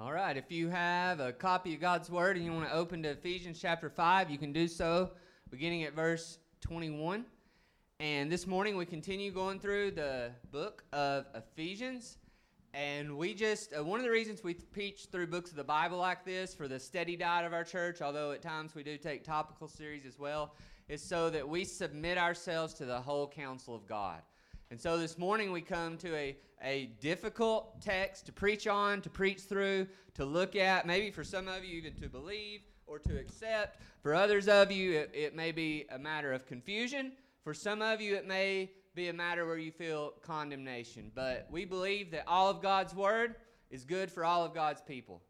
All right, if you have a copy of God's Word and you want to open to Ephesians chapter 5, you can do so beginning at verse 21. And this morning we continue going through the book of Ephesians. And we just, uh, one of the reasons we preach through books of the Bible like this for the steady diet of our church, although at times we do take topical series as well, is so that we submit ourselves to the whole counsel of God. And so this morning we come to a, a difficult text to preach on, to preach through, to look at, maybe for some of you even to believe or to accept. For others of you, it, it may be a matter of confusion. For some of you, it may be a matter where you feel condemnation. But we believe that all of God's Word is good for all of God's people.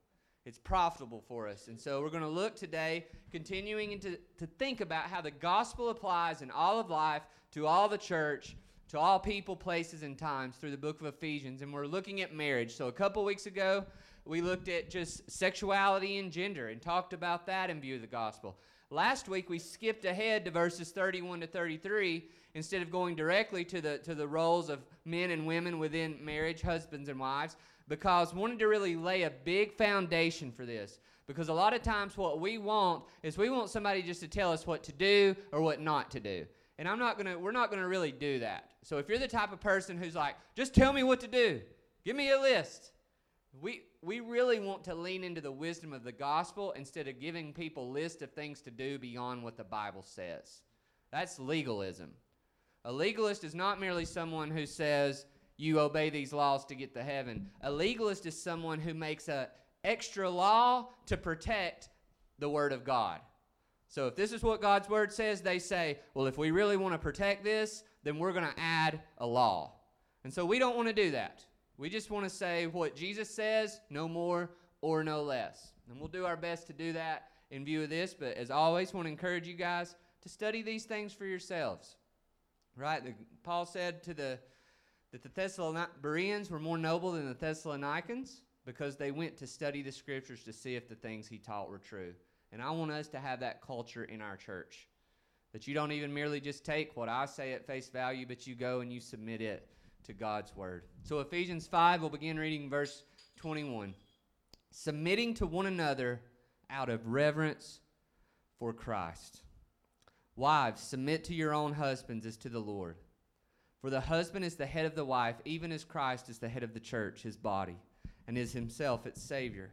It's profitable for us. And so we're going to look today, continuing into, to think about how the gospel applies in all of life to all the church to all people, places, and times through the book of Ephesians. And we're looking at marriage. So, a couple weeks ago, we looked at just sexuality and gender and talked about that in view of the gospel. Last week, we skipped ahead to verses 31 to 33 instead of going directly to the, to the roles of men and women within marriage, husbands and wives, because wanted to really lay a big foundation for this. Because a lot of times, what we want is we want somebody just to tell us what to do or what not to do. And I'm not gonna, we're not gonna really do that. So if you're the type of person who's like, just tell me what to do, give me a list. We, we really want to lean into the wisdom of the gospel instead of giving people lists of things to do beyond what the Bible says. That's legalism. A legalist is not merely someone who says, you obey these laws to get to heaven. A legalist is someone who makes a extra law to protect the word of God. So if this is what God's word says, they say, well, if we really want to protect this, then we're going to add a law. And so we don't want to do that. We just want to say what Jesus says, no more or no less. And we'll do our best to do that in view of this, but as always, want to encourage you guys to study these things for yourselves. Right? The, Paul said to the that the Thessalonians were more noble than the Thessalonians because they went to study the scriptures to see if the things he taught were true. And I want us to have that culture in our church. That you don't even merely just take what I say at face value, but you go and you submit it to God's word. So, Ephesians 5, we'll begin reading verse 21. Submitting to one another out of reverence for Christ. Wives, submit to your own husbands as to the Lord. For the husband is the head of the wife, even as Christ is the head of the church, his body, and is himself its Savior.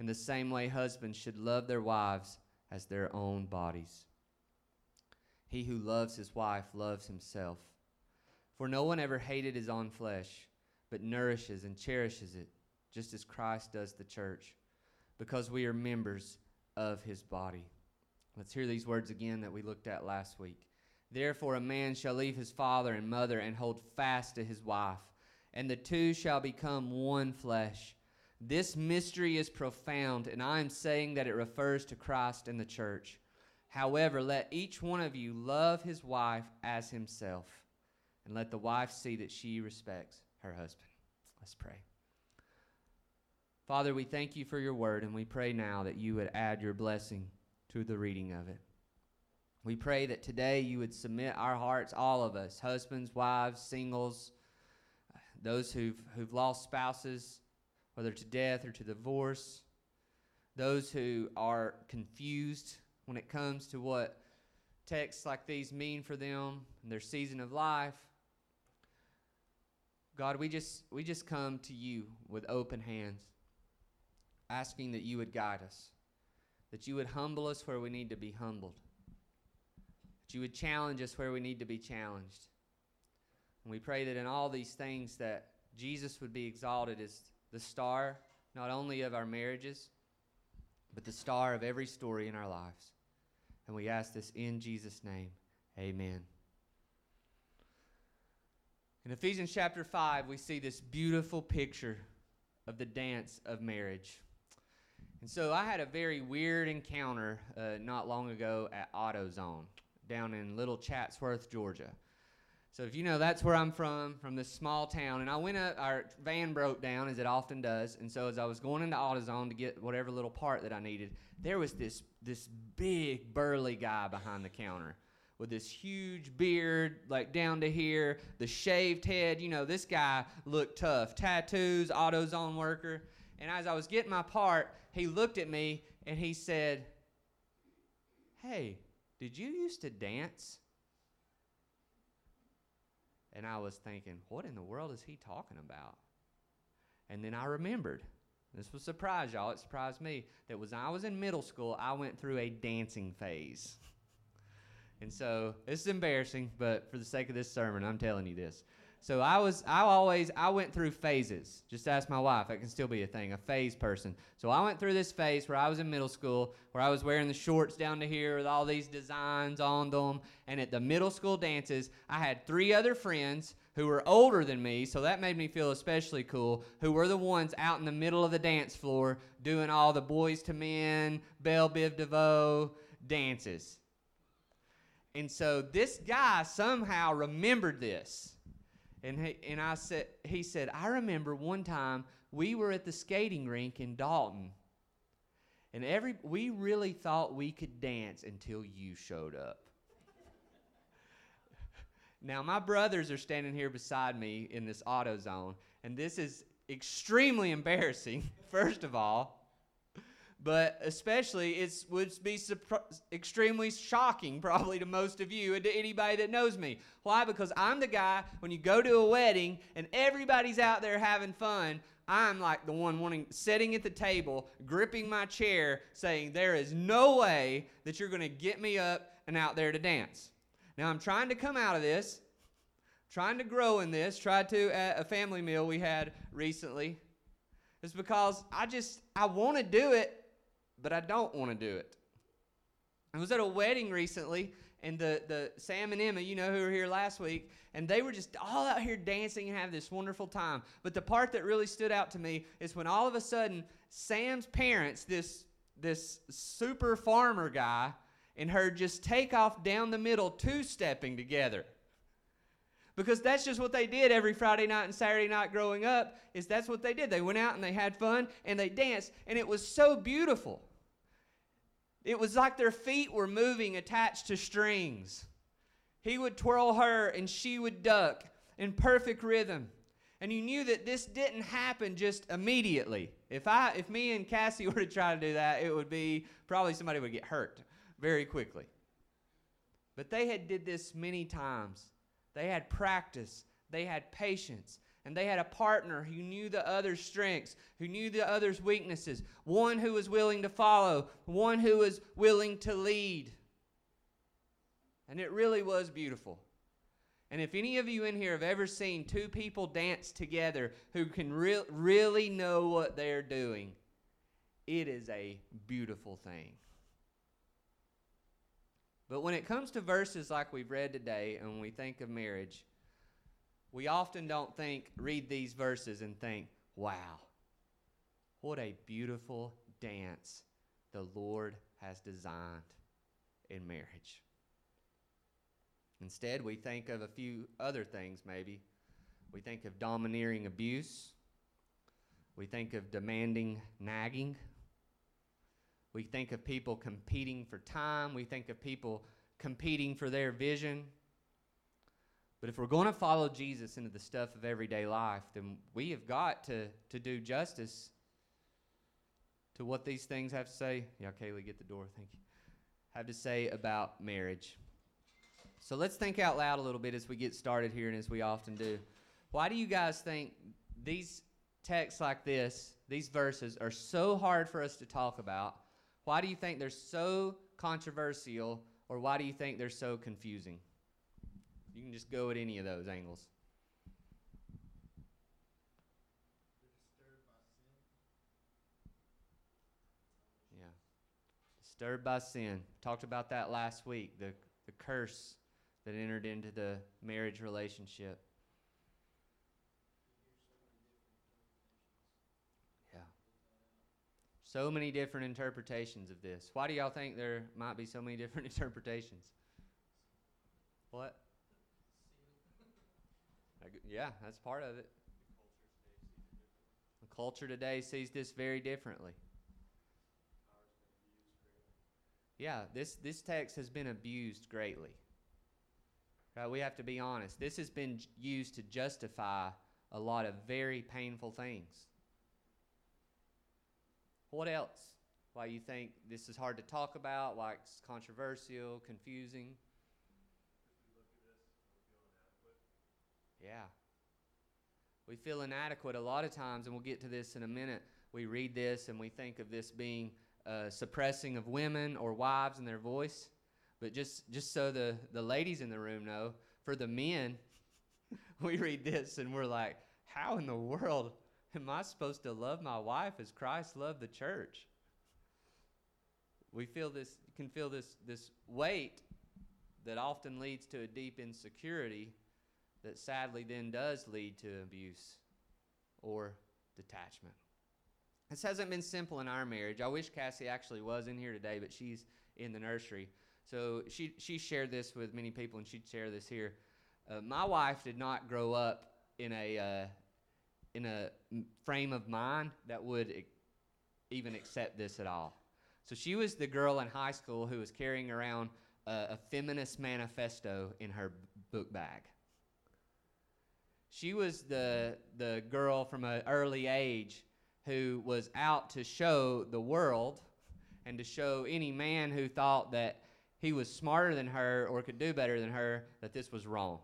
In the same way, husbands should love their wives as their own bodies. He who loves his wife loves himself. For no one ever hated his own flesh, but nourishes and cherishes it, just as Christ does the church, because we are members of his body. Let's hear these words again that we looked at last week. Therefore, a man shall leave his father and mother and hold fast to his wife, and the two shall become one flesh. This mystery is profound, and I am saying that it refers to Christ and the church. However, let each one of you love his wife as himself, and let the wife see that she respects her husband. Let's pray. Father, we thank you for your word, and we pray now that you would add your blessing to the reading of it. We pray that today you would submit our hearts, all of us, husbands, wives, singles, those who've, who've lost spouses whether to death or to divorce, those who are confused when it comes to what texts like these mean for them in their season of life. God, we just we just come to you with open hands, asking that you would guide us, that you would humble us where we need to be humbled, that you would challenge us where we need to be challenged. And we pray that in all these things that Jesus would be exalted as the star not only of our marriages, but the star of every story in our lives. And we ask this in Jesus' name. Amen. In Ephesians chapter 5, we see this beautiful picture of the dance of marriage. And so I had a very weird encounter uh, not long ago at AutoZone down in Little Chatsworth, Georgia. So if you know, that's where I'm from, from this small town. And I went up, our van broke down as it often does. And so as I was going into AutoZone to get whatever little part that I needed, there was this this big burly guy behind the counter with this huge beard, like down to here, the shaved head. You know, this guy looked tough. Tattoos, AutoZone worker. And as I was getting my part, he looked at me and he said, Hey, did you used to dance? And I was thinking, what in the world is he talking about? And then I remembered. This was surprise, y'all. It surprised me that was I was in middle school, I went through a dancing phase. and so this is embarrassing, but for the sake of this sermon, I'm telling you this. So I was, I always, I went through phases. Just ask my wife; that can still be a thing, a phase person. So I went through this phase where I was in middle school, where I was wearing the shorts down to here with all these designs on them. And at the middle school dances, I had three other friends who were older than me, so that made me feel especially cool. Who were the ones out in the middle of the dance floor doing all the Boyz II Men, Belle Biv DeVoe dances. And so this guy somehow remembered this and he, and I said, he said, I remember one time we were at the skating rink in Dalton, and every we really thought we could dance until you showed up. now my brothers are standing here beside me in this AutoZone, and this is extremely embarrassing. First of all, but especially it would be extremely shocking probably to most of you and to anybody that knows me. Why? Because i'm the guy when you go to a wedding and everybody's out there having fun i'm like the one wanting sitting at the table gripping my chair saying there is no way that you're going to get me up and out there to dance. Now i'm trying to come out of this trying to grow in this tried to at a family meal we had recently. It's because i just i want to do it but I don't want to do it. I was at a wedding recently, and the, the Sam and Emma, you know, who were here last week, and they were just all out here dancing and having this wonderful time. But the part that really stood out to me is when all of a sudden Sam's parents, this this super farmer guy, and her just take off down the middle, two stepping together. Because that's just what they did every Friday night and Saturday night growing up, is that's what they did. They went out and they had fun and they danced, and it was so beautiful. It was like their feet were moving attached to strings. He would twirl her and she would duck in perfect rhythm. And you knew that this didn't happen just immediately. If I if me and Cassie were to try to do that, it would be probably somebody would get hurt very quickly. But they had did this many times. They had practice, they had patience, and they had a partner who knew the other's strengths, who knew the other's weaknesses, one who was willing to follow, one who was willing to lead. And it really was beautiful. And if any of you in here have ever seen two people dance together who can re- really know what they're doing, it is a beautiful thing. But when it comes to verses like we've read today, and we think of marriage, we often don't think, read these verses and think, wow, what a beautiful dance the Lord has designed in marriage. Instead, we think of a few other things, maybe. We think of domineering abuse. We think of demanding nagging. We think of people competing for time. We think of people competing for their vision. But if we're going to follow Jesus into the stuff of everyday life, then we have got to, to do justice to what these things have to say. Yeah, Kaylee, get the door. Thank you. Have to say about marriage. So let's think out loud a little bit as we get started here and as we often do. Why do you guys think these texts like this, these verses, are so hard for us to talk about? Why do you think they're so controversial, or why do you think they're so confusing? You can just go at any of those angles. Yeah. Disturbed by sin. Talked about that last week. The, the curse that entered into the marriage relationship. Yeah. So many different interpretations of this. Why do y'all think there might be so many different interpretations? What? Yeah, that's part of it. The culture today sees this very differently. Yeah, this, this text has been abused greatly. Right, we have to be honest. This has been used to justify a lot of very painful things. What else? Why you think this is hard to talk about, why it's controversial, confusing? Yeah. We feel inadequate a lot of times, and we'll get to this in a minute. We read this and we think of this being uh, suppressing of women or wives and their voice. But just, just so the, the ladies in the room know, for the men, we read this and we're like, how in the world am I supposed to love my wife as Christ loved the church? We feel this, can feel this, this weight that often leads to a deep insecurity that sadly then does lead to abuse or detachment. This hasn't been simple in our marriage. I wish Cassie actually was in here today, but she's in the nursery. So she, she shared this with many people, and she'd share this here. Uh, my wife did not grow up in a, uh, in a frame of mind that would e- even accept this at all. So she was the girl in high school who was carrying around a, a feminist manifesto in her book bag. She was the, the girl from an early age who was out to show the world and to show any man who thought that he was smarter than her or could do better than her that this was wrong.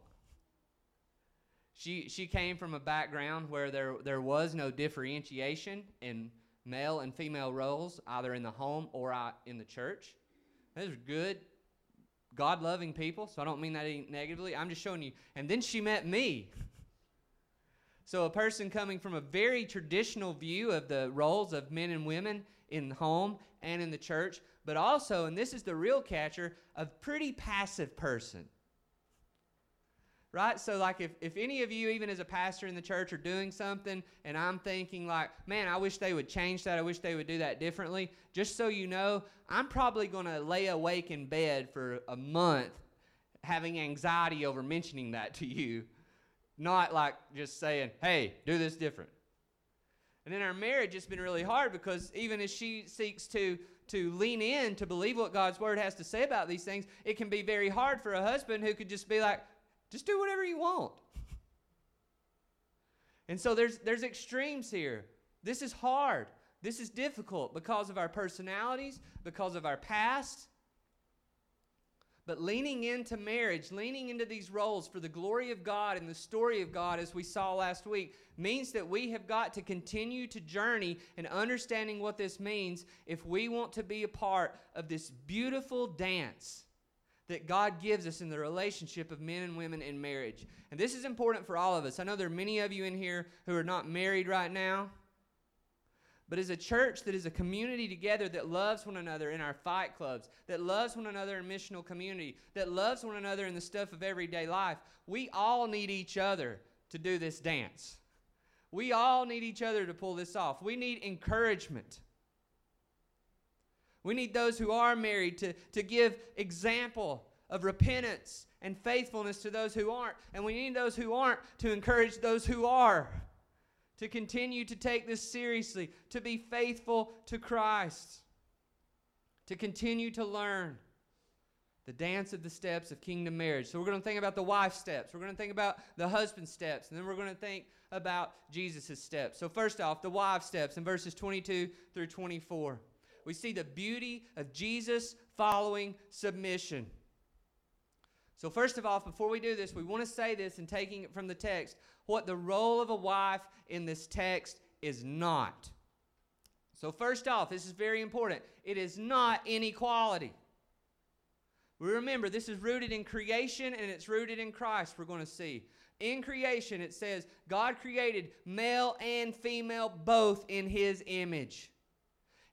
She, she came from a background where there, there was no differentiation in male and female roles, either in the home or in the church. Those are good, God loving people, so I don't mean that negatively. I'm just showing you. And then she met me. So, a person coming from a very traditional view of the roles of men and women in home and in the church, but also, and this is the real catcher, a pretty passive person. Right? So, like, if, if any of you, even as a pastor in the church, are doing something and I'm thinking, like, man, I wish they would change that, I wish they would do that differently, just so you know, I'm probably going to lay awake in bed for a month having anxiety over mentioning that to you not like just saying, hey, do this different. And in our marriage, it's been really hard because even as she seeks to, to lean in to believe what God's word has to say about these things, it can be very hard for a husband who could just be like, just do whatever you want. And so there's, there's extremes here. This is hard. This is difficult because of our personalities, because of our past, but leaning into marriage, leaning into these roles for the glory of God and the story of God, as we saw last week, means that we have got to continue to journey in understanding what this means if we want to be a part of this beautiful dance that God gives us in the relationship of men and women in marriage. And this is important for all of us. I know there are many of you in here who are not married right now but as a church that is a community together that loves one another in our fight clubs, that loves one another in missional community, that loves one another in the stuff of everyday life, we all need each other to do this dance. We all need each other to pull this off. We need encouragement. We need those who are married to, to give example of repentance and faithfulness to those who aren't. And we need those who aren't to encourage those who are to continue to take this seriously, to be faithful to Christ, to continue to learn the dance of the steps of kingdom marriage. So we're going to think about the wife steps, we're going to think about the husband steps, and then we're going to think about Jesus' steps. So, first off, the wife steps in verses 22 through 24. We see the beauty of Jesus following submission. So, first of all, before we do this, we want to say this and taking it from the text what the role of a wife in this text is not. So, first off, this is very important it is not inequality. We remember this is rooted in creation and it's rooted in Christ, we're going to see. In creation, it says God created male and female both in his image.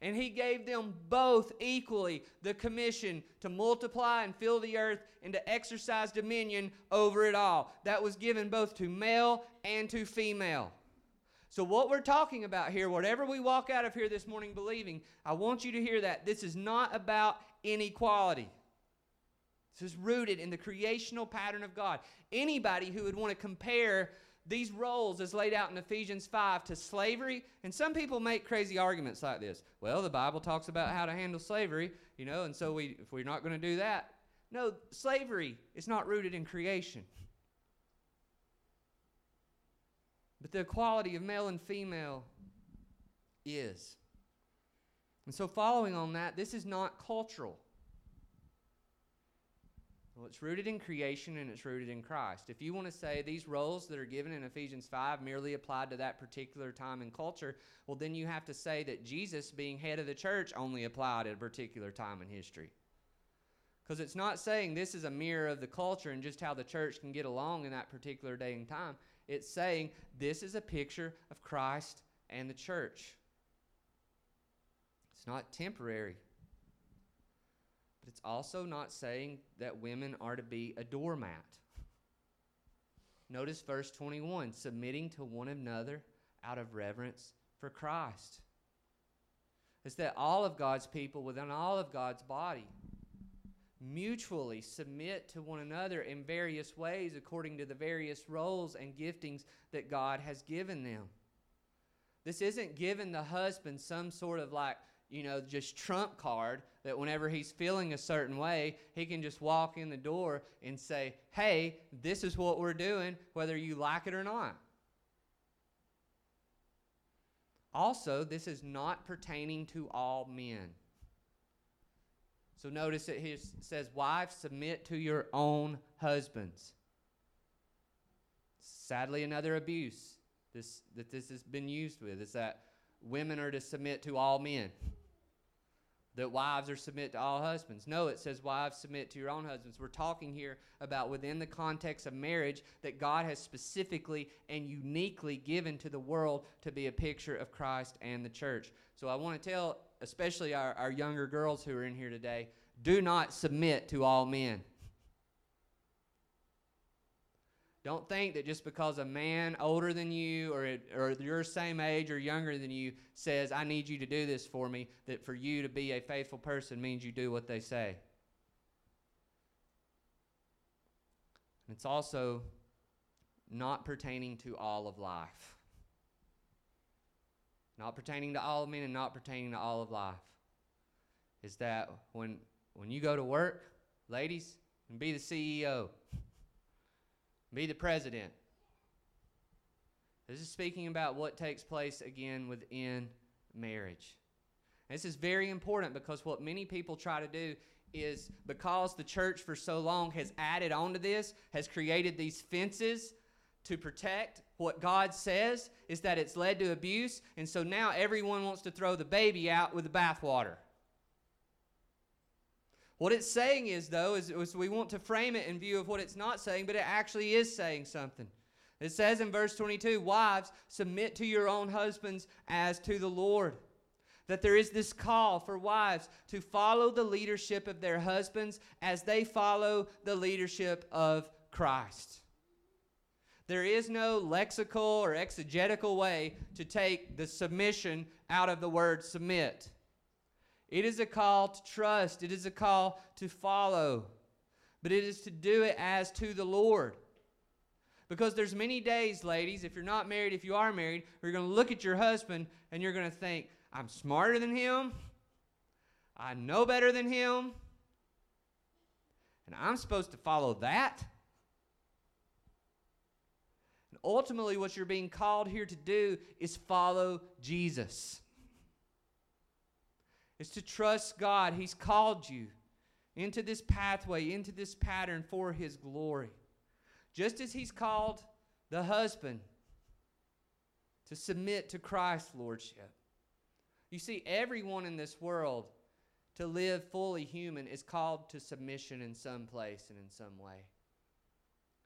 And he gave them both equally the commission to multiply and fill the earth and to exercise dominion over it all. That was given both to male and to female. So, what we're talking about here, whatever we walk out of here this morning believing, I want you to hear that this is not about inequality. This is rooted in the creational pattern of God. Anybody who would want to compare these roles as laid out in Ephesians 5 to slavery, and some people make crazy arguments like this. Well, the Bible talks about how to handle slavery, you know, and so we if we're not going to do that. No, slavery is not rooted in creation. But the equality of male and female is. And so, following on that, this is not cultural. Well, it's rooted in creation and it's rooted in Christ. If you want to say these roles that are given in Ephesians 5 merely applied to that particular time and culture, well, then you have to say that Jesus, being head of the church, only applied at a particular time in history. Because it's not saying this is a mirror of the culture and just how the church can get along in that particular day and time. It's saying this is a picture of Christ and the church. It's not temporary. But it's also not saying that women are to be a doormat. Notice verse 21 submitting to one another out of reverence for Christ. It's that all of God's people within all of God's body mutually submit to one another in various ways according to the various roles and giftings that God has given them. This isn't giving the husband some sort of like, you know, just trump card that whenever he's feeling a certain way, he can just walk in the door and say, hey, this is what we're doing, whether you like it or not. Also, this is not pertaining to all men. So notice it here says, Wives, submit to your own husbands. Sadly, another abuse this, that this has been used with is that women are to submit to all men. That wives are submit to all husbands. No, it says wives submit to your own husbands. We're talking here about within the context of marriage that God has specifically and uniquely given to the world to be a picture of Christ and the church. So I want to tell especially our, our younger girls who are in here today, do not submit to all men. Don't think that just because a man older than you or, or your same age or younger than you says, I need you to do this for me, that for you to be a faithful person means you do what they say. And it's also not pertaining to all of life not pertaining to all of men and not pertaining to all of life, is that when, when you go to work, ladies, and be the CEO, be the president. This is speaking about what takes place again within marriage. this is very important because what many people try to do is because the church for so long has added onto this, has created these fences to protect what God says is that it's led to abuse, and so now everyone wants to throw the baby out with the bathwater. What it's saying is, though, is, is, we want to frame it in view of what it's not saying, but it actually is saying something. It says in verse 22 Wives, submit to your own husbands as to the Lord. That there is this call for wives to follow the leadership of their husbands as they follow the leadership of Christ. There is no lexical or exegetical way to take the submission out of the word submit. It is a call to trust, it is a call to follow, but it is to do it as to the Lord. Because there's many days, ladies, if you're not married, if you are married, you're going to look at your husband and you're going to think, I'm smarter than him. I know better than him. And I'm supposed to follow that And ultimately, what you're being called here to do is follow Jesus. It's to trust God. He's called you into this pathway, into this pattern for His glory. Just as He's called the husband to submit to Christ's lordship. You see, everyone in this world to live fully human is called to submission in some place and in some way.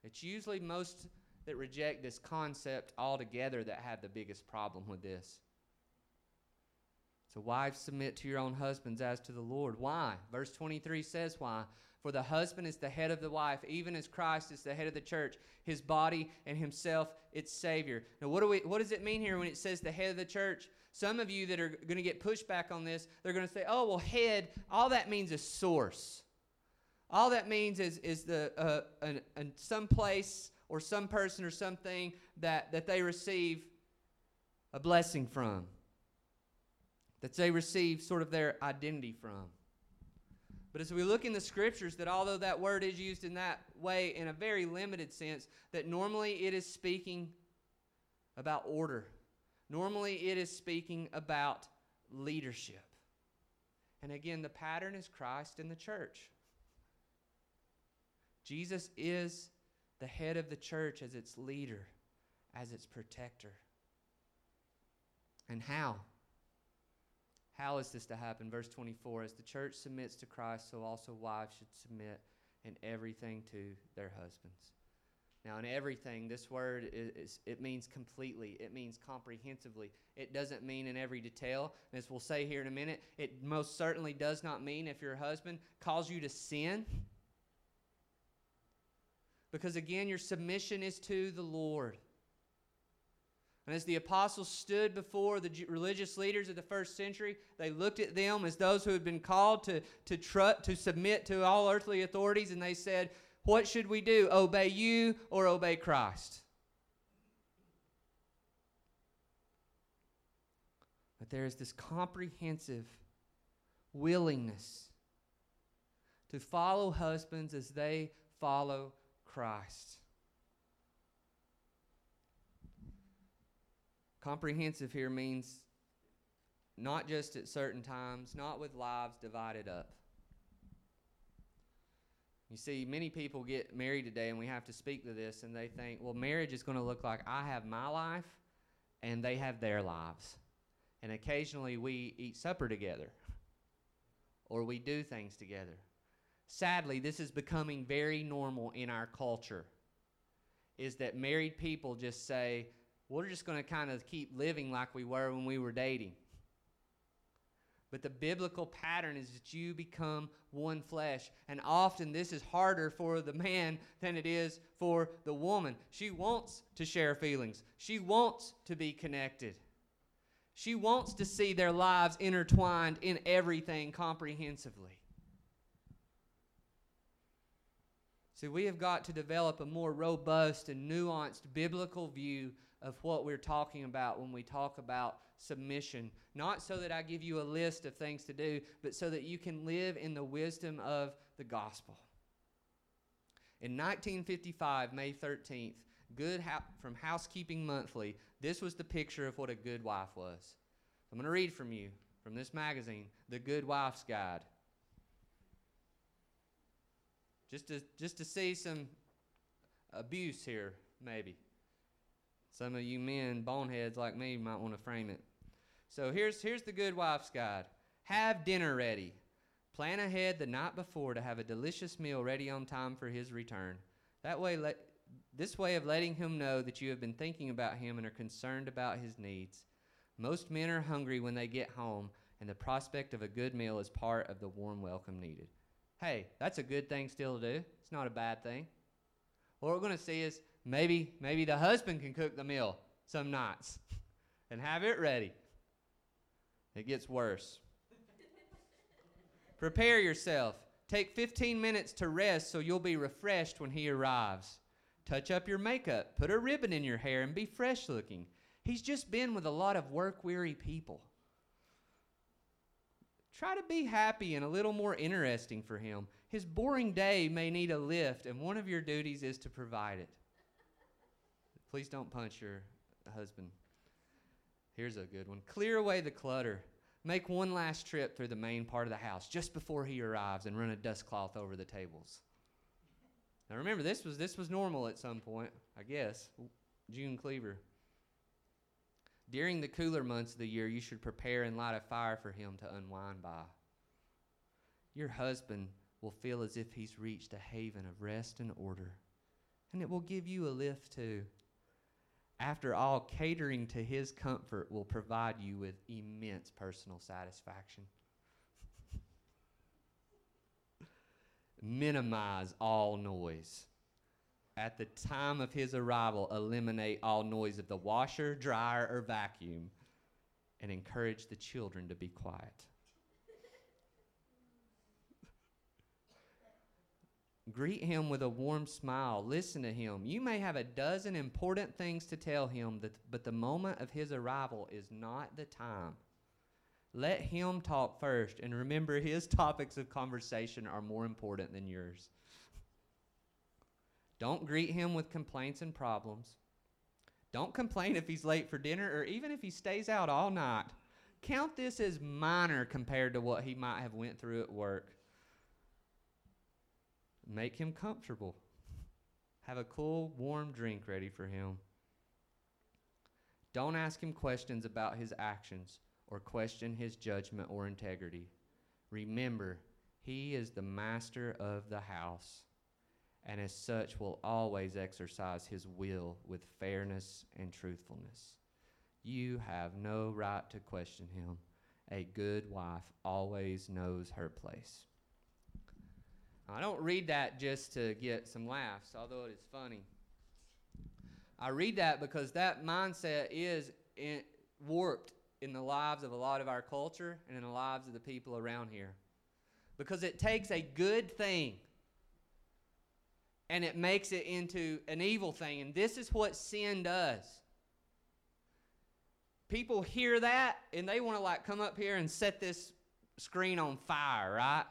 It's usually most that reject this concept altogether that have the biggest problem with this. So, wives, submit to your own husbands as to the Lord. Why? Verse 23 says why. For the husband is the head of the wife, even as Christ is the head of the church, his body and himself its Savior. Now, what, do we, what does it mean here when it says the head of the church? Some of you that are going to get pushback on this, they're going to say, oh, well, head, all that means is source. All that means is, is the, uh, an, an some place or some person or something that, that they receive a blessing from, that they receive sort of their identity from. But as we look in the scriptures, that although that word is used in that way in a very limited sense, that normally it is speaking about order. Normally it is speaking about leadership. And again, the pattern is Christ and the church. Jesus is the head of the church as its leader, as its protector. And how? How is this to happen? Verse 24 As the church submits to Christ, so also wives should submit in everything to their husbands. Now, in everything, this word is, it means completely. It means comprehensively. It doesn't mean in every detail. As we'll say here in a minute, it most certainly does not mean if your husband calls you to sin. Because again, your submission is to the Lord. And as the apostles stood before the religious leaders of the first century, they looked at them as those who had been called to, to, tr- to submit to all earthly authorities, and they said, What should we do? Obey you or obey Christ? But there is this comprehensive willingness to follow husbands as they follow Christ. Comprehensive here means not just at certain times, not with lives divided up. You see, many people get married today, and we have to speak to this, and they think, well, marriage is going to look like I have my life and they have their lives. And occasionally we eat supper together or we do things together. Sadly, this is becoming very normal in our culture. Is that married people just say, we're just going to kind of keep living like we were when we were dating. But the biblical pattern is that you become one flesh. And often this is harder for the man than it is for the woman. She wants to share feelings, she wants to be connected. She wants to see their lives intertwined in everything comprehensively. See, we have got to develop a more robust and nuanced biblical view of what we're talking about when we talk about submission. Not so that I give you a list of things to do, but so that you can live in the wisdom of the gospel. In 1955, May 13th, Good from Housekeeping Monthly, this was the picture of what a good wife was. I'm going to read from you from this magazine, The Good Wife's Guide. Just to, just to see some abuse here, maybe. Some of you men, boneheads like me, might want to frame it. So here's, here's the good wife's guide Have dinner ready. Plan ahead the night before to have a delicious meal ready on time for his return. That way, let, this way of letting him know that you have been thinking about him and are concerned about his needs. Most men are hungry when they get home, and the prospect of a good meal is part of the warm welcome needed. Hey, that's a good thing still to do. It's not a bad thing. What we're going to see is Maybe, maybe the husband can cook the meal some nights and have it ready. It gets worse. Prepare yourself. Take 15 minutes to rest so you'll be refreshed when he arrives. Touch up your makeup, put a ribbon in your hair, and be fresh looking. He's just been with a lot of work weary people. Try to be happy and a little more interesting for him. His boring day may need a lift, and one of your duties is to provide it. Please don't punch your husband. Here's a good one clear away the clutter. Make one last trip through the main part of the house just before he arrives and run a dust cloth over the tables. Now remember, this was this was normal at some point, I guess. June Cleaver. During the cooler months of the year, you should prepare and light a fire for him to unwind by. Your husband will feel as if he's reached a haven of rest and order, and it will give you a lift too. After all, catering to his comfort will provide you with immense personal satisfaction. minimize all noise. At the time of his arrival, eliminate all noise of the washer, dryer, or vacuum, and encourage the children to be quiet. Greet him with a warm smile. Listen to him. You may have a dozen important things to tell him, but the moment of his arrival is not the time. Let him talk first, and remember his topics of conversation are more important than yours. Don't greet him with complaints and problems. Don't complain if he's late for dinner or even if he stays out all night. Count this as minor compared to what he might have went through at work. Make him comfortable. Have a cool, warm drink ready for him. Don't ask him questions about his actions or question his judgment or integrity. Remember, he is the master of the house, and as such will always exercise his will with fairness and truthfulness. You have no right to question him. A good wife always knows her place. I don't read that just to get some laughs, although it is funny. I read that because that mindset is in, warped in the lives of a lot of our culture and in the lives of the people around here. Because it takes a good thing and it makes it into an evil thing. And this is what sin does. People hear that and they want to like come up here and set this screen on fire, right?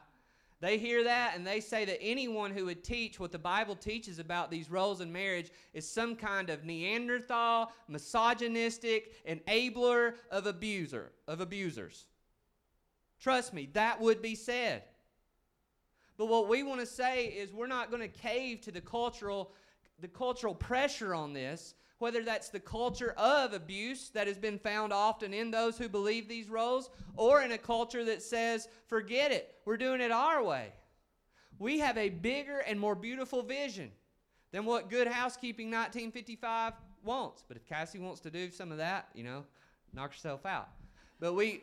They hear that and they say that anyone who would teach what the Bible teaches about these roles in marriage is some kind of Neanderthal, misogynistic, enabler of abuser, of abusers. Trust me, that would be said. But what we want to say is we're not going to cave to the cultural the cultural pressure on this whether that's the culture of abuse that has been found often in those who believe these roles, or in a culture that says, forget it, we're doing it our way. We have a bigger and more beautiful vision than what Good Housekeeping 1955 wants. But if Cassie wants to do some of that, you know, knock yourself out. But we,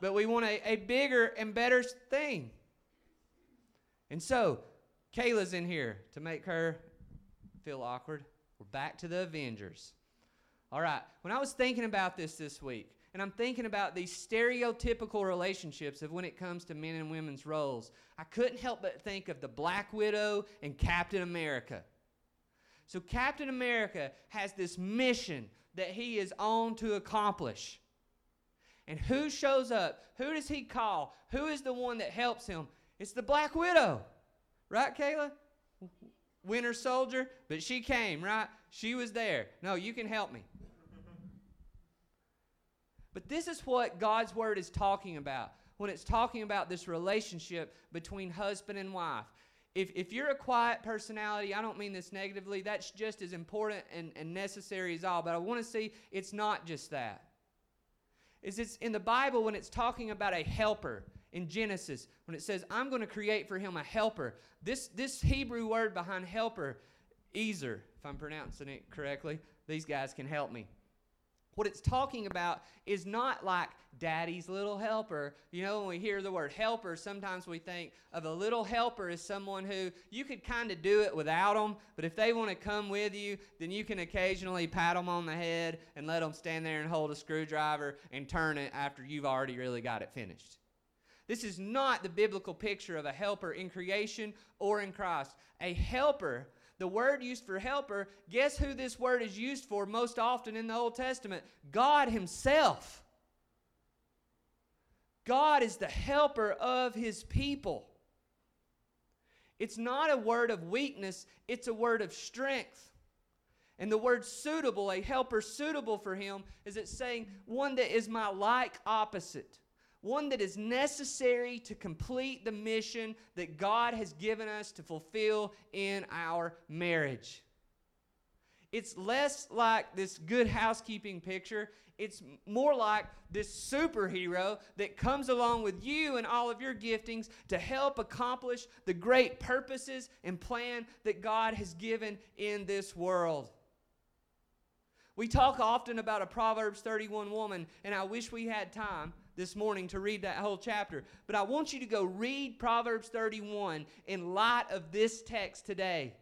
but we want a, a bigger and better thing. And so, Kayla's in here to make her feel awkward. We're back to the Avengers. All right, when I was thinking about this this week, and I'm thinking about these stereotypical relationships of when it comes to men and women's roles, I couldn't help but think of the Black Widow and Captain America. So, Captain America has this mission that he is on to accomplish. And who shows up? Who does he call? Who is the one that helps him? It's the Black Widow. Right, Kayla? Winter Soldier, but she came, right? She was there. No, you can help me. But this is what God's Word is talking about when it's talking about this relationship between husband and wife. If, if you're a quiet personality, I don't mean this negatively, that's just as important and, and necessary as all. But I want to see it's not just that. Is it's in the Bible when it's talking about a helper in Genesis when it says, I'm going to create for him a helper. This, this Hebrew word behind helper, Ezer, if I'm pronouncing it correctly, these guys can help me. What it's talking about is not like daddy's little helper. You know, when we hear the word helper, sometimes we think of a little helper as someone who you could kind of do it without them, but if they want to come with you, then you can occasionally pat them on the head and let them stand there and hold a screwdriver and turn it after you've already really got it finished. This is not the biblical picture of a helper in creation or in Christ. A helper, the word used for helper, guess who this word is used for most often in the Old Testament? God Himself. God is the helper of His people. It's not a word of weakness, it's a word of strength. And the word suitable, a helper suitable for him, is it saying one that is my like opposite one that is necessary to complete the mission that God has given us to fulfill in our marriage. It's less like this good housekeeping picture. It's more like this superhero that comes along with you and all of your giftings to help accomplish the great purposes and plan that God has given in this world. We talk often about a Proverbs 31 woman, and I wish we had time this morning to read that whole chapter, but I want you to go read Proverbs 31 in light of this text today.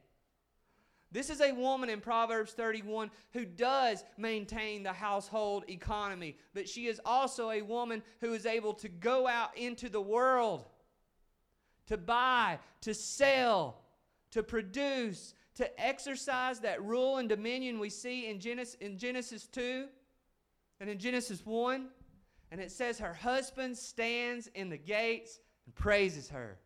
This is a woman in Proverbs 31 who does maintain the household economy, but she is also a woman who is able to go out into the world to buy, to sell, to produce, to exercise that rule and dominion we see in Genesis, in Genesis 2 and in Genesis 1. And it says her husband stands in the gates and praises her.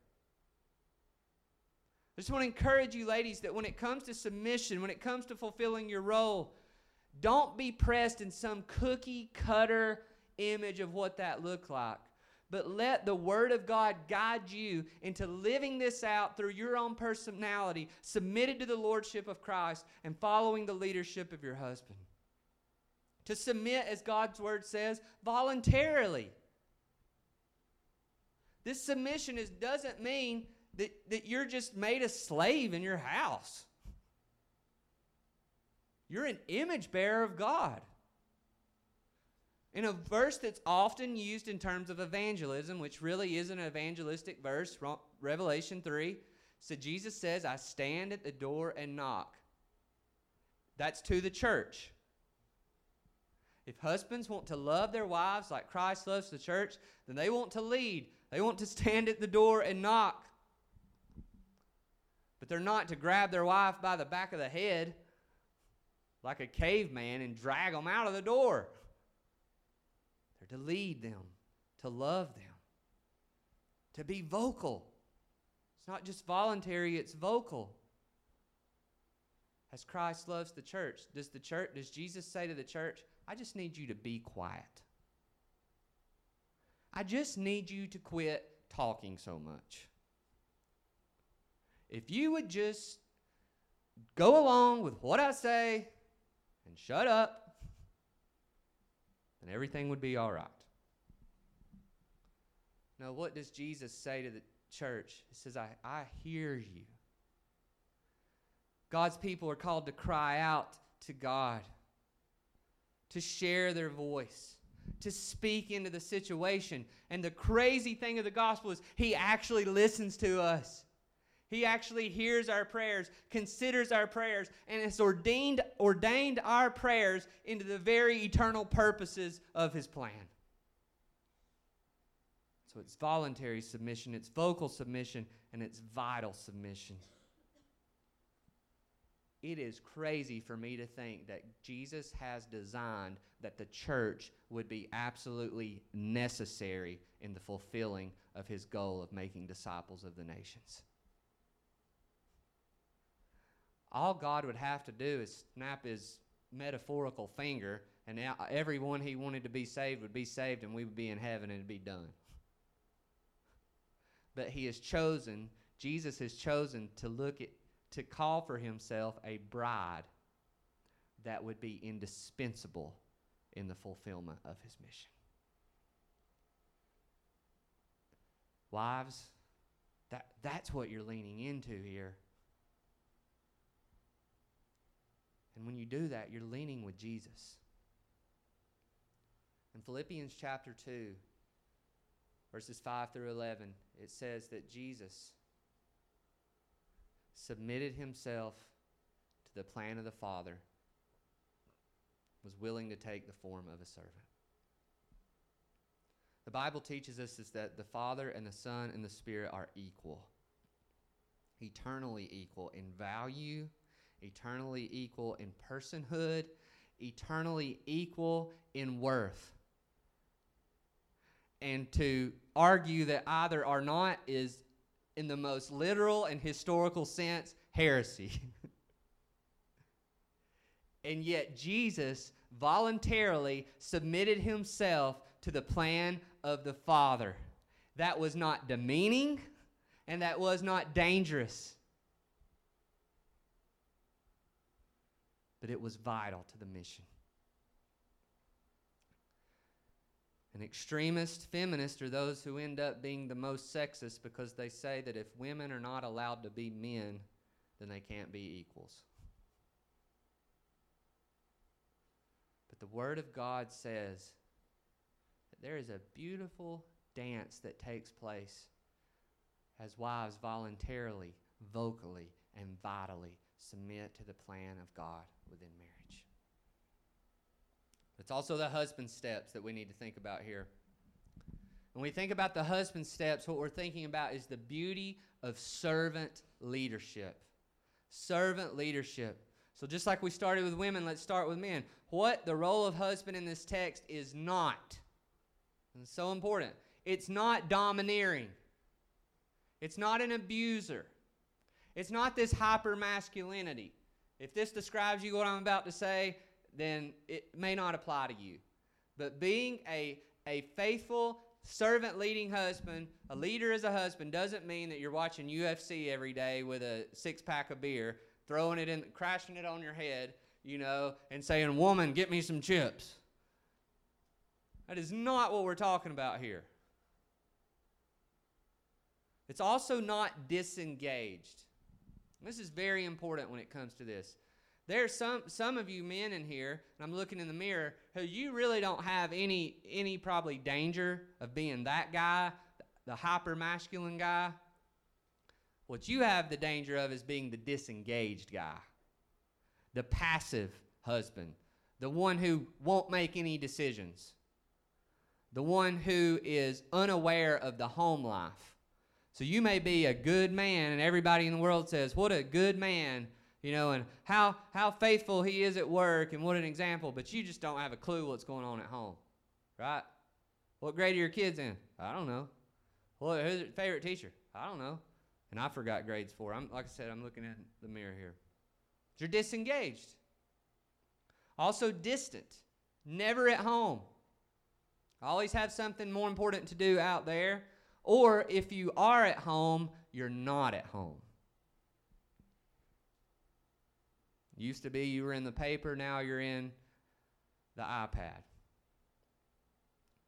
I just want to encourage you, ladies, that when it comes to submission, when it comes to fulfilling your role, don't be pressed in some cookie cutter image of what that looked like. But let the Word of God guide you into living this out through your own personality, submitted to the Lordship of Christ, and following the leadership of your husband. To submit, as God's Word says, voluntarily. This submission is, doesn't mean that, that you're just made a slave in your house. You're an image bearer of God. In a verse that's often used in terms of evangelism, which really isn't an evangelistic verse, Revelation 3, so Jesus says, I stand at the door and knock. That's to the church. If husbands want to love their wives like Christ loves the church, then they want to lead. They want to stand at the door and knock. But they're not to grab their wife by the back of the head like a caveman and drag them out of the door. They're to lead them, to love them, to be vocal. It's not just voluntary, it's vocal. As Christ loves the church, does the church does Jesus say to the church, I just need you to be quiet. I just need you to quit talking so much. If you would just go along with what I say and shut up, then everything would be all right. Now, what does Jesus say to the church? He says, I, I hear you. God's people are called to cry out to God, to share their voice, to speak into the situation. And the crazy thing of the gospel is, He actually listens to us. He actually hears our prayers, considers our prayers, and has ordained, ordained our prayers into the very eternal purposes of His plan. So it's voluntary submission, it's vocal submission, and it's vital submission. It is crazy for me to think that Jesus has designed that the church would be absolutely necessary in the fulfilling of his goal of making disciples of the nations all God would have to do is snap his metaphorical finger, and everyone he wanted to be saved would be saved, and we would be in heaven, and it'd be done. But he has chosen, Jesus has chosen to look at, to call for himself a bride that would be indispensable in the fulfillment of his mission. Wives, that, that's what you're leaning into here. And when you do that, you're leaning with Jesus. In Philippians chapter 2, verses 5 through 11, it says that Jesus submitted himself to the plan of the Father, was willing to take the form of a servant. The Bible teaches us is that the Father and the Son and the Spirit are equal, eternally equal in value eternally equal in personhood, eternally equal in worth. And to argue that either are not is, in the most literal and historical sense, heresy. and yet, Jesus voluntarily submitted himself to the plan of the Father. That was not demeaning and that was not dangerous. but it was vital to the mission. An extremist feminist are those who end up being the most sexist because they say that if women are not allowed to be men, then they can't be equals. But the Word of God says that there is a beautiful dance that takes place as wives voluntarily, vocally, and vitally submit to the plan of God within marriage. It's also the husband steps that we need to think about here. When we think about the husband steps, what we're thinking about is the beauty of servant leadership. Servant leadership. So, just like we started with women, let's start with men. What the role of husband in this text is not. And it's so important. It's not domineering. It's not an abuser. It's not this hyper masculinity. If this describes you what I'm about to say, then it may not apply to you. But being a, a faithful, servant leading husband, a leader as a husband, doesn't mean that you're watching UFC every day with a six pack of beer, throwing it in, crashing it on your head, you know, and saying, Woman, get me some chips. That is not what we're talking about here. It's also not disengaged. This is very important when it comes to this. There's some some of you men in here, and I'm looking in the mirror, who you really don't have any any probably danger of being that guy, the hyper masculine guy. What you have the danger of is being the disengaged guy, the passive husband, the one who won't make any decisions, the one who is unaware of the home life. So you may be a good man, and everybody in the world says, What a good man you know, and how, how faithful he is at work and what an example, but you just don't have a clue what's going on at home, right? What grade are your kids in? I don't know. Well, who's your favorite teacher? I don't know. And I forgot grades for. I'm like I said, I'm looking at the mirror here. You're disengaged. Also distant. Never at home. Always have something more important to do out there. Or if you are at home, you're not at home. Used to be you were in the paper, now you're in the iPad.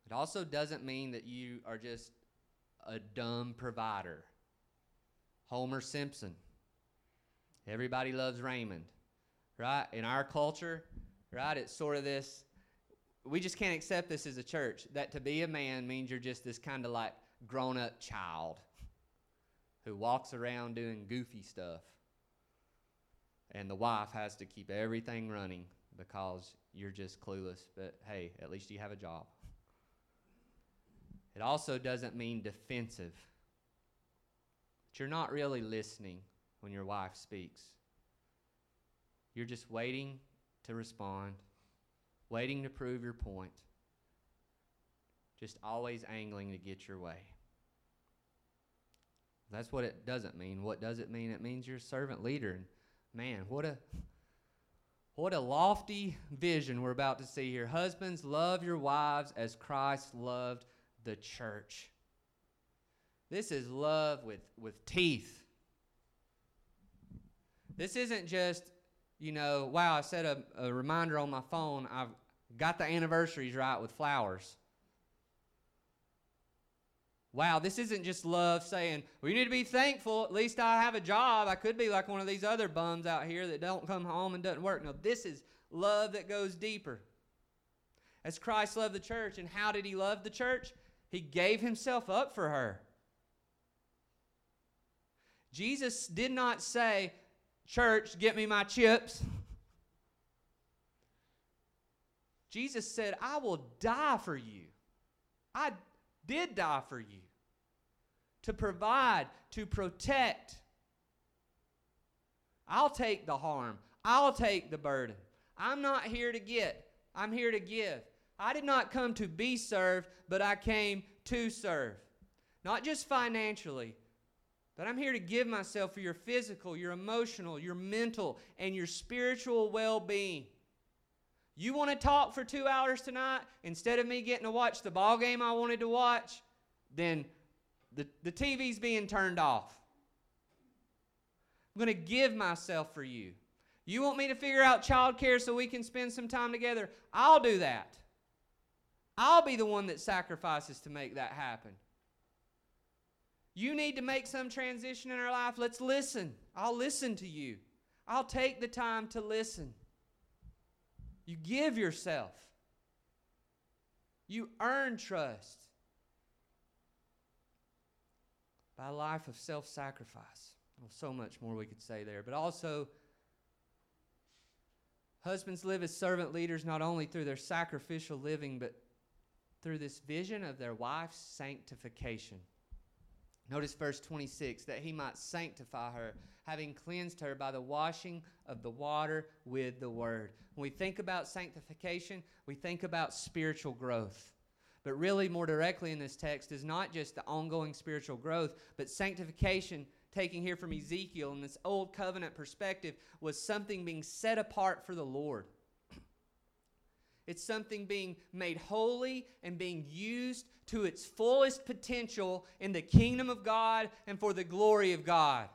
It also doesn't mean that you are just a dumb provider. Homer Simpson. Everybody loves Raymond, right? In our culture, right? It's sort of this, we just can't accept this as a church that to be a man means you're just this kind of like grown up child who walks around doing goofy stuff and the wife has to keep everything running because you're just clueless. But hey, at least you have a job. It also doesn't mean defensive. But you're not really listening when your wife speaks. You're just waiting to respond, waiting to prove your point, just always angling to get your way. That's what it doesn't mean. What does it mean? It means you're a servant leader. Man, what a what a lofty vision we're about to see here. Husbands, love your wives as Christ loved the church. This is love with, with teeth. This isn't just, you know, wow, I set a, a reminder on my phone. I've got the anniversaries right with flowers. Wow, this isn't just love saying, well, you need to be thankful. At least I have a job. I could be like one of these other bums out here that don't come home and doesn't work. No, this is love that goes deeper. As Christ loved the church, and how did he love the church? He gave himself up for her. Jesus did not say, Church, get me my chips. Jesus said, I will die for you. I did die for you to provide, to protect. I'll take the harm, I'll take the burden. I'm not here to get, I'm here to give. I did not come to be served, but I came to serve. Not just financially, but I'm here to give myself for your physical, your emotional, your mental, and your spiritual well being. You want to talk for two hours tonight instead of me getting to watch the ball game I wanted to watch? Then the, the TV's being turned off. I'm going to give myself for you. You want me to figure out childcare so we can spend some time together? I'll do that. I'll be the one that sacrifices to make that happen. You need to make some transition in our life. Let's listen. I'll listen to you. I'll take the time to listen. You give yourself. You earn trust by a life of self sacrifice. Well, so much more we could say there. But also, husbands live as servant leaders not only through their sacrificial living, but through this vision of their wife's sanctification. Notice verse 26 that he might sanctify her, having cleansed her by the washing of the water with the word. When we think about sanctification, we think about spiritual growth. But really, more directly in this text, is not just the ongoing spiritual growth, but sanctification, taking here from Ezekiel in this old covenant perspective, was something being set apart for the Lord. It's something being made holy and being used to its fullest potential in the kingdom of God and for the glory of God.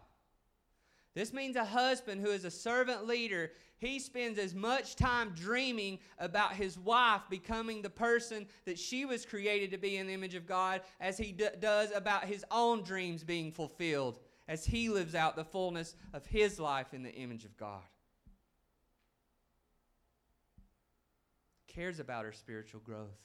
This means a husband who is a servant leader, he spends as much time dreaming about his wife becoming the person that she was created to be in the image of God as he d- does about his own dreams being fulfilled as he lives out the fullness of his life in the image of God. cares about her spiritual growth.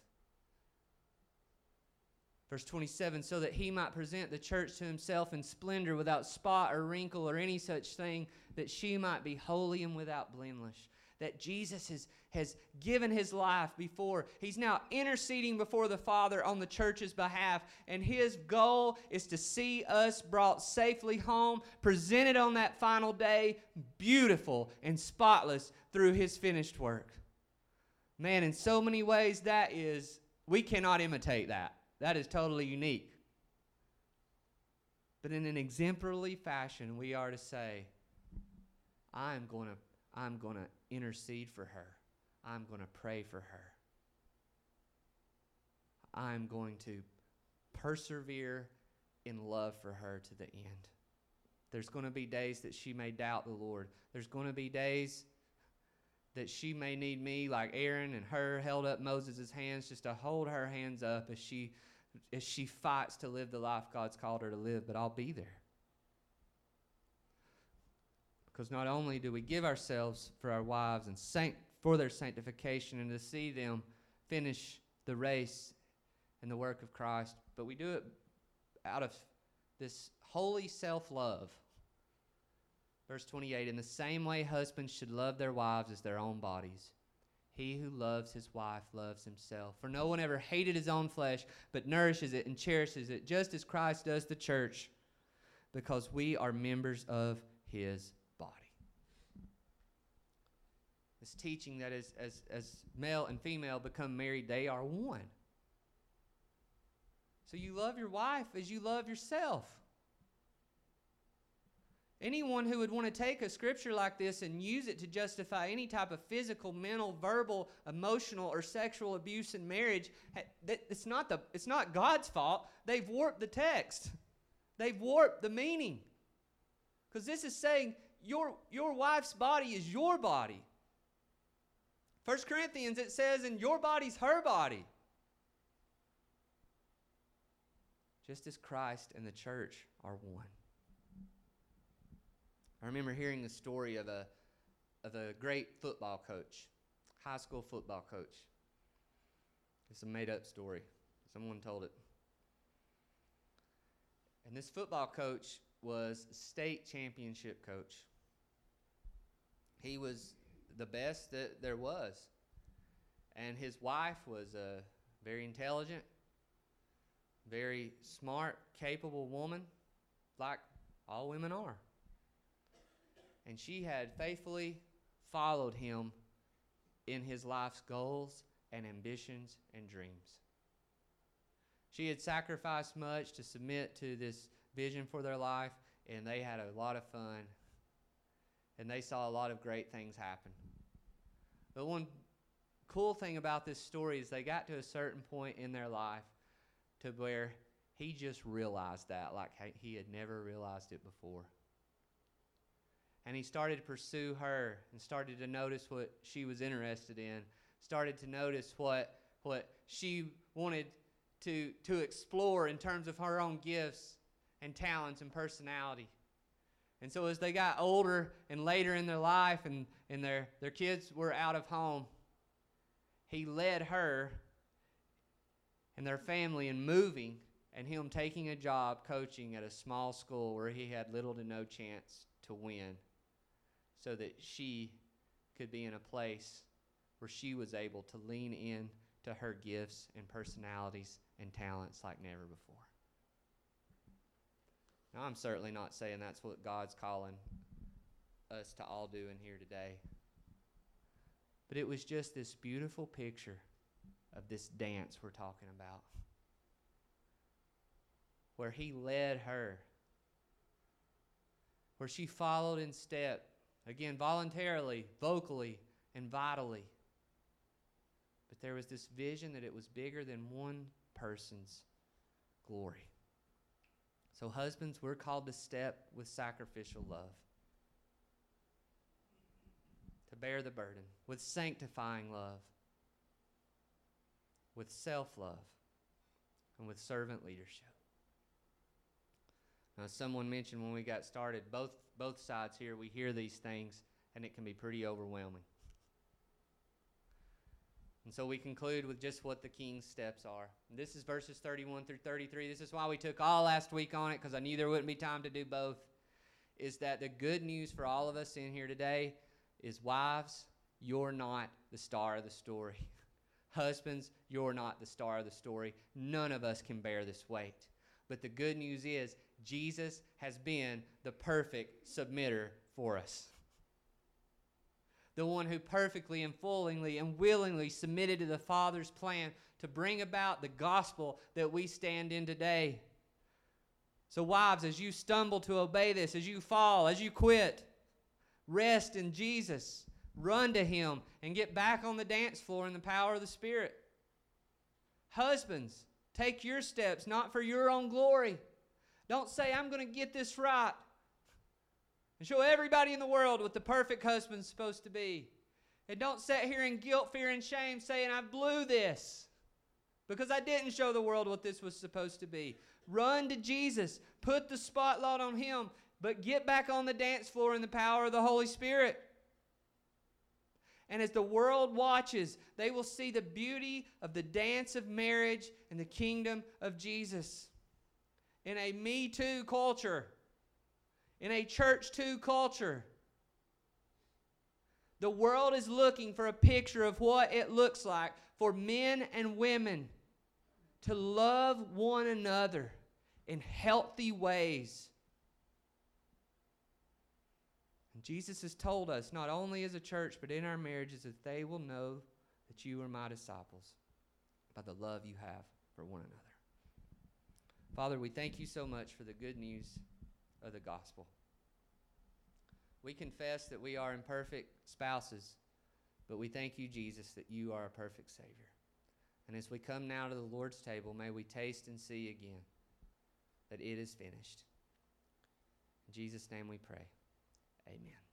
Verse 27 so that he might present the church to himself in splendor without spot or wrinkle or any such thing, that she might be holy and without blemish. That Jesus has, has given his life before. He's now interceding before the Father on the church's behalf, and his goal is to see us brought safely home, presented on that final day, beautiful and spotless through his finished work. Man, in so many ways, that is, we cannot imitate that. That is totally unique. But in an exemplary fashion, we are to say, I'm going to I'm going to intercede for Hur. I'm going to pray for her. I'm going to persevere in love for her to the end. There's going to be days that she may doubt the Lord. There's going to be days that she may need me, like Aaron and her held up Moses' hands, just to hold her hands up as she as she fights to live the life God's called her to live, but I'll be there. Because not only do we give ourselves for our wives and sanct- for their sanctification and to see them finish the race and the work of Christ, but we do it out of this holy self love Verse 28 In the same way, husbands should love their wives as their own bodies. He who loves his wife loves himself. For no one ever hated his own flesh, but nourishes it and cherishes it, just as Christ does the church, because we are members of his body. This teaching that as, as, as male and female become married, they are one. So you love your wife as you love yourself. Anyone who would want to take a scripture like this and use it to justify any type of physical, mental, verbal, emotional, or sexual abuse in marriage, it's not, the, it's not God's fault. They've warped the text, they've warped the meaning. Because this is saying your, your wife's body is your body. First Corinthians, it says, and your body's her body. Just as Christ and the church are one. I remember hearing the story of a, of a great football coach, high school football coach. It's a made up story. Someone told it. And this football coach was state championship coach. He was the best that there was. And his wife was a very intelligent, very smart, capable woman, like all women are and she had faithfully followed him in his life's goals and ambitions and dreams. She had sacrificed much to submit to this vision for their life, and they had a lot of fun, and they saw a lot of great things happen. The one cool thing about this story is they got to a certain point in their life to where he just realized that like he had never realized it before and he started to pursue her and started to notice what she was interested in started to notice what what she wanted to to explore in terms of her own gifts and talents and personality. And so as they got older and later in their life and, and their, their kids were out of home he led her and their family in moving and him taking a job coaching at a small school where he had little to no chance to win so that she could be in a place where she was able to lean in to her gifts and personalities and talents like never before. Now, I'm certainly not saying that's what God's calling us to all do in here today. But it was just this beautiful picture of this dance we're talking about, where He led her, where she followed in step, again, voluntarily, vocally, and vitally. But there was this vision that it was bigger than one person's glory. So, husbands, we're called to step with sacrificial love, to bear the burden with sanctifying love, with self love, and with servant leadership. Now, someone mentioned when we got started, both, both sides here, we hear these things, and it can be pretty overwhelming. And so we conclude with just what the king's steps are. This is verses 31 through 33. This is why we took all last week on it, because I knew there wouldn't be time to do both. Is that the good news for all of us in here today is wives, you're not the star of the story. Husbands, you're not the star of the story. None of us can bear this weight. But the good news is, Jesus has been the perfect submitter for us the one who perfectly and fullingly and willingly submitted to the Father's plan to bring about the gospel that we stand in today. So, wives, as you stumble to obey this, as you fall, as you quit, rest in Jesus. Run to Him and get back on the dance floor in the power of the Spirit. Husbands, take your steps not for your own glory. Don't say, I'm going to get this right and show everybody in the world what the perfect husband's supposed to be. And don't sit here in guilt, fear, and shame saying, I blew this because I didn't show the world what this was supposed to be. Run to Jesus, put the spotlight on Him, but get back on the dance floor in the power of the Holy Spirit. And as the world watches, they will see the beauty of the dance of marriage and the kingdom of Jesus. In a Me Too culture, in a church too culture. The world is looking for a picture of what it looks like for men and women to love one another in healthy ways. And Jesus has told us, not only as a church, but in our marriages, that they will know that you are my disciples by the love you have for one another. Father, we thank you so much for the good news of the gospel. We confess that we are imperfect spouses, but we thank you, Jesus, that you are a perfect Savior. And as we come now to the Lord's table, may we taste and see again that it is finished. In Jesus' name we pray. Amen.